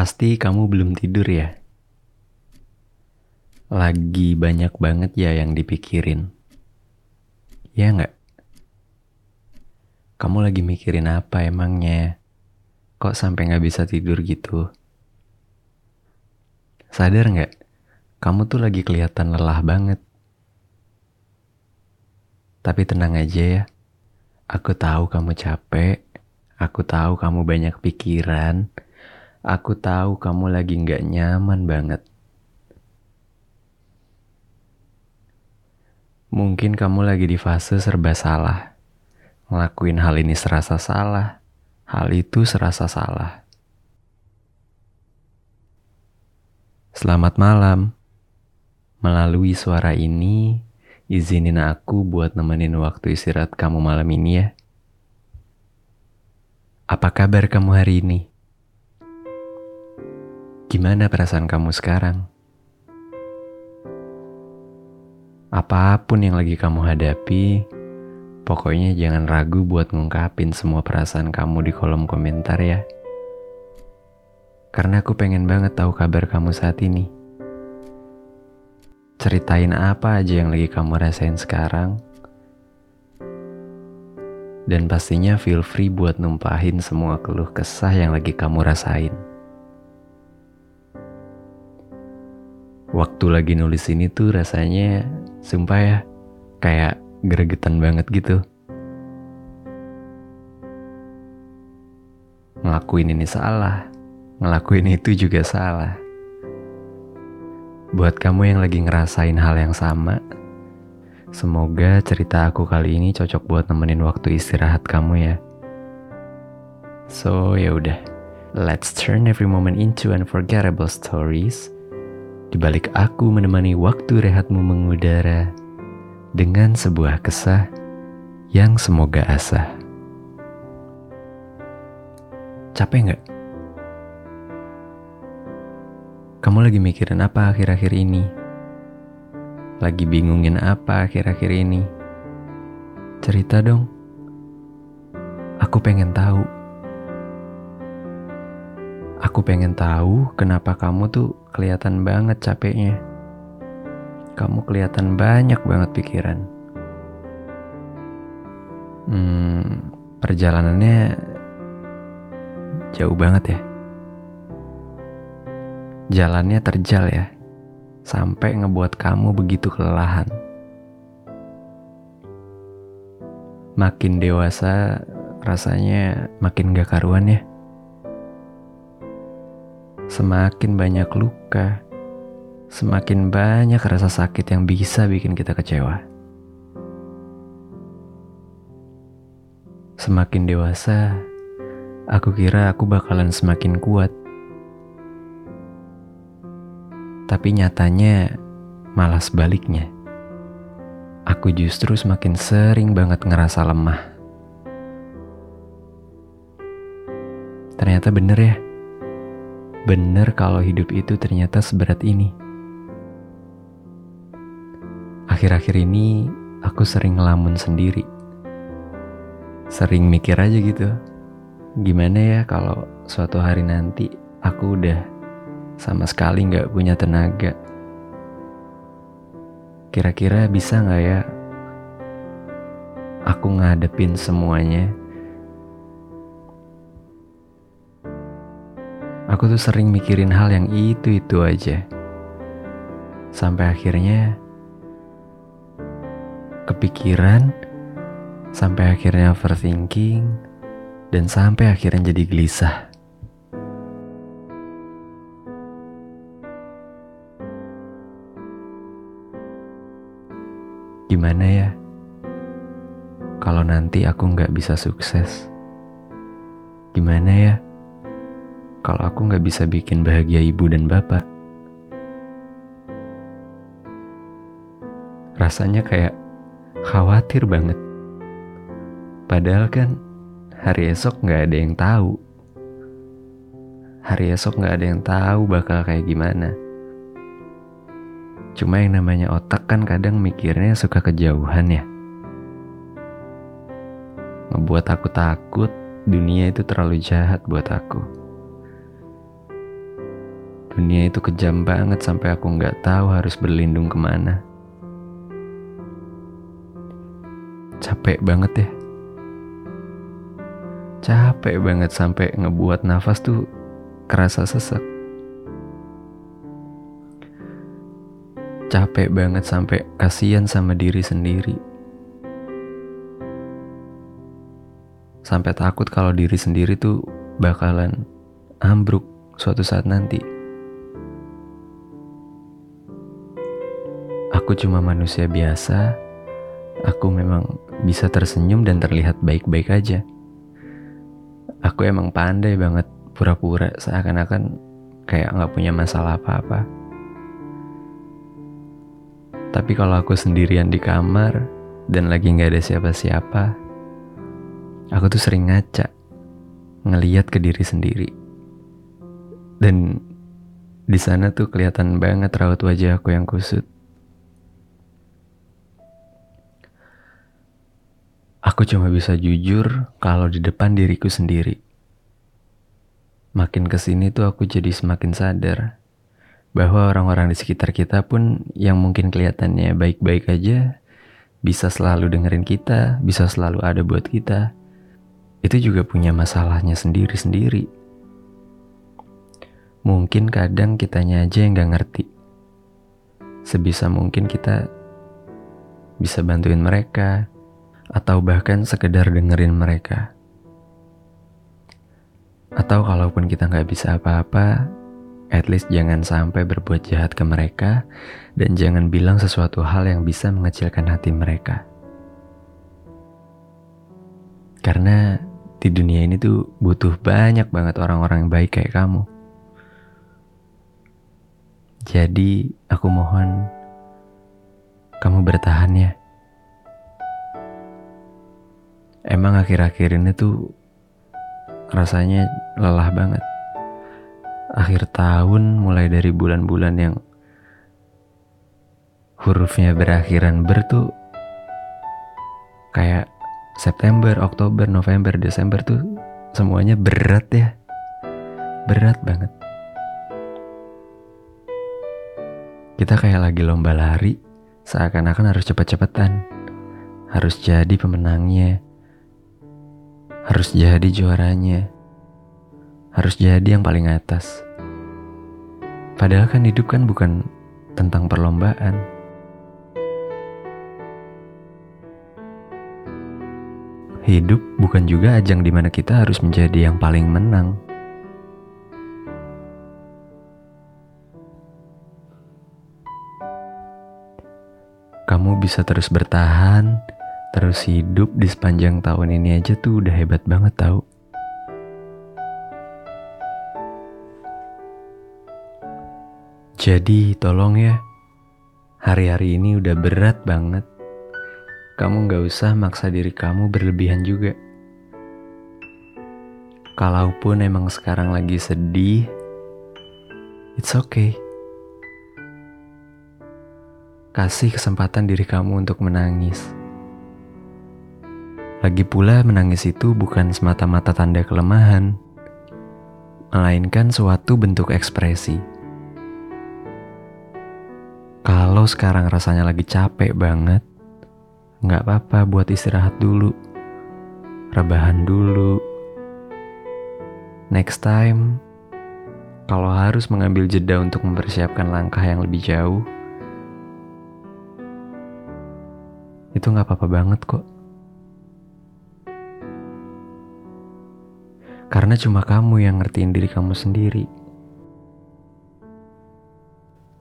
Pasti kamu belum tidur ya? Lagi banyak banget ya yang dipikirin. Ya nggak? Kamu lagi mikirin apa emangnya? Kok sampai nggak bisa tidur gitu? Sadar nggak? Kamu tuh lagi kelihatan lelah banget. Tapi tenang aja ya. Aku tahu kamu capek. Aku tahu kamu banyak pikiran. Aku tahu kamu lagi nggak nyaman banget. Mungkin kamu lagi di fase serba salah. Ngelakuin hal ini serasa salah, hal itu serasa salah. Selamat malam. Melalui suara ini, izinin aku buat nemenin waktu istirahat kamu malam ini ya. Apa kabar kamu hari ini? Gimana perasaan kamu sekarang? Apa pun yang lagi kamu hadapi, pokoknya jangan ragu buat ngungkapin semua perasaan kamu di kolom komentar ya. Karena aku pengen banget tahu kabar kamu saat ini. Ceritain apa aja yang lagi kamu rasain sekarang. Dan pastinya feel free buat numpahin semua keluh kesah yang lagi kamu rasain. Waktu lagi nulis ini tuh rasanya Sumpah ya, kayak gregetan banget gitu. Ngelakuin ini salah, ngelakuin itu juga salah. Buat kamu yang lagi ngerasain hal yang sama, semoga cerita aku kali ini cocok buat nemenin waktu istirahat kamu ya. So ya udah, let's turn every moment into unforgettable stories di balik aku menemani waktu rehatmu mengudara dengan sebuah kesah yang semoga asah. Capek nggak? Kamu lagi mikirin apa akhir-akhir ini? Lagi bingungin apa akhir-akhir ini? Cerita dong. Aku pengen tahu. Aku pengen tahu kenapa kamu tuh kelihatan banget capeknya. Kamu kelihatan banyak banget pikiran. Hmm, perjalanannya jauh banget ya. Jalannya terjal ya, sampai ngebuat kamu begitu kelelahan. Makin dewasa, rasanya makin gak karuan ya semakin banyak luka, semakin banyak rasa sakit yang bisa bikin kita kecewa. Semakin dewasa, aku kira aku bakalan semakin kuat. Tapi nyatanya malah sebaliknya. Aku justru semakin sering banget ngerasa lemah. Ternyata bener ya benar kalau hidup itu ternyata seberat ini. Akhir-akhir ini aku sering ngelamun sendiri. Sering mikir aja gitu. Gimana ya kalau suatu hari nanti aku udah sama sekali nggak punya tenaga. Kira-kira bisa nggak ya aku ngadepin semuanya Aku tuh sering mikirin hal yang itu-itu aja. Sampai akhirnya kepikiran, sampai akhirnya overthinking, dan sampai akhirnya jadi gelisah. Gimana ya? Kalau nanti aku nggak bisa sukses, gimana ya? Kalau aku nggak bisa bikin bahagia ibu dan bapak. Rasanya kayak khawatir banget. Padahal kan hari esok nggak ada yang tahu. Hari esok nggak ada yang tahu bakal kayak gimana. Cuma yang namanya otak kan kadang mikirnya suka kejauhan ya. Ngebuat aku takut dunia itu terlalu jahat buat aku. Dunia itu kejam banget sampai aku nggak tahu harus berlindung ke mana. Capek banget ya. Capek banget sampai ngebuat nafas tuh kerasa sesak. Capek banget sampai kasihan sama diri sendiri. Sampai takut kalau diri sendiri tuh bakalan ambruk suatu saat nanti. Aku cuma manusia biasa. Aku memang bisa tersenyum dan terlihat baik-baik aja. Aku emang pandai banget pura-pura seakan-akan kayak nggak punya masalah apa-apa. Tapi kalau aku sendirian di kamar dan lagi nggak ada siapa-siapa, aku tuh sering ngaca, ngeliat ke diri sendiri. Dan di sana tuh kelihatan banget raut wajah aku yang kusut. Aku cuma bisa jujur kalau di depan diriku sendiri. Makin ke sini tuh aku jadi semakin sadar bahwa orang-orang di sekitar kita pun yang mungkin kelihatannya baik-baik aja bisa selalu dengerin kita, bisa selalu ada buat kita. Itu juga punya masalahnya sendiri-sendiri. Mungkin kadang kitanya aja yang gak ngerti. Sebisa mungkin kita bisa bantuin mereka, atau bahkan sekedar dengerin mereka. Atau kalaupun kita nggak bisa apa-apa, at least jangan sampai berbuat jahat ke mereka dan jangan bilang sesuatu hal yang bisa mengecilkan hati mereka. Karena di dunia ini tuh butuh banyak banget orang-orang yang baik kayak kamu. Jadi aku mohon kamu bertahan ya. Emang akhir-akhir ini tuh rasanya lelah banget. Akhir tahun mulai dari bulan-bulan yang hurufnya berakhiran ber tuh kayak September, Oktober, November, Desember tuh semuanya berat ya. Berat banget. Kita kayak lagi lomba lari, seakan-akan harus cepet-cepetan. Harus jadi pemenangnya harus jadi juaranya, harus jadi yang paling atas. Padahal kan hidup kan bukan tentang perlombaan. Hidup bukan juga ajang di mana kita harus menjadi yang paling menang. Kamu bisa terus bertahan, terus hidup di sepanjang tahun ini aja tuh udah hebat banget tau. Jadi tolong ya, hari-hari ini udah berat banget. Kamu gak usah maksa diri kamu berlebihan juga. Kalaupun emang sekarang lagi sedih, it's okay. Kasih kesempatan diri kamu untuk menangis. Lagi pula menangis itu bukan semata-mata tanda kelemahan, melainkan suatu bentuk ekspresi. Kalau sekarang rasanya lagi capek banget, nggak apa-apa buat istirahat dulu, rebahan dulu. Next time, kalau harus mengambil jeda untuk mempersiapkan langkah yang lebih jauh, itu nggak apa-apa banget kok. Karena cuma kamu yang ngertiin diri kamu sendiri.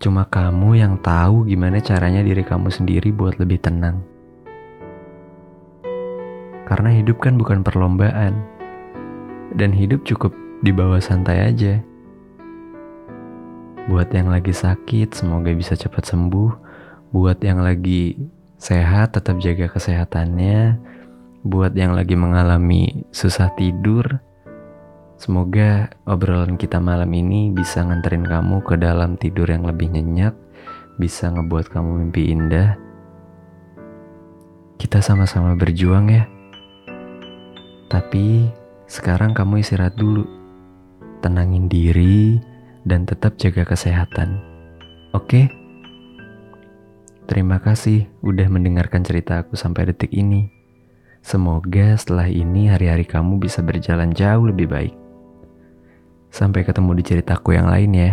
Cuma kamu yang tahu gimana caranya diri kamu sendiri buat lebih tenang. Karena hidup kan bukan perlombaan. Dan hidup cukup dibawa santai aja. Buat yang lagi sakit, semoga bisa cepat sembuh. Buat yang lagi sehat, tetap jaga kesehatannya. Buat yang lagi mengalami susah tidur, Semoga obrolan kita malam ini bisa nganterin kamu ke dalam tidur yang lebih nyenyak, bisa ngebuat kamu mimpi indah. Kita sama-sama berjuang ya. Tapi sekarang kamu istirahat dulu. Tenangin diri, dan tetap jaga kesehatan. Oke? Terima kasih udah mendengarkan cerita aku sampai detik ini. Semoga setelah ini hari-hari kamu bisa berjalan jauh lebih baik. Sampai ketemu di ceritaku yang lain ya.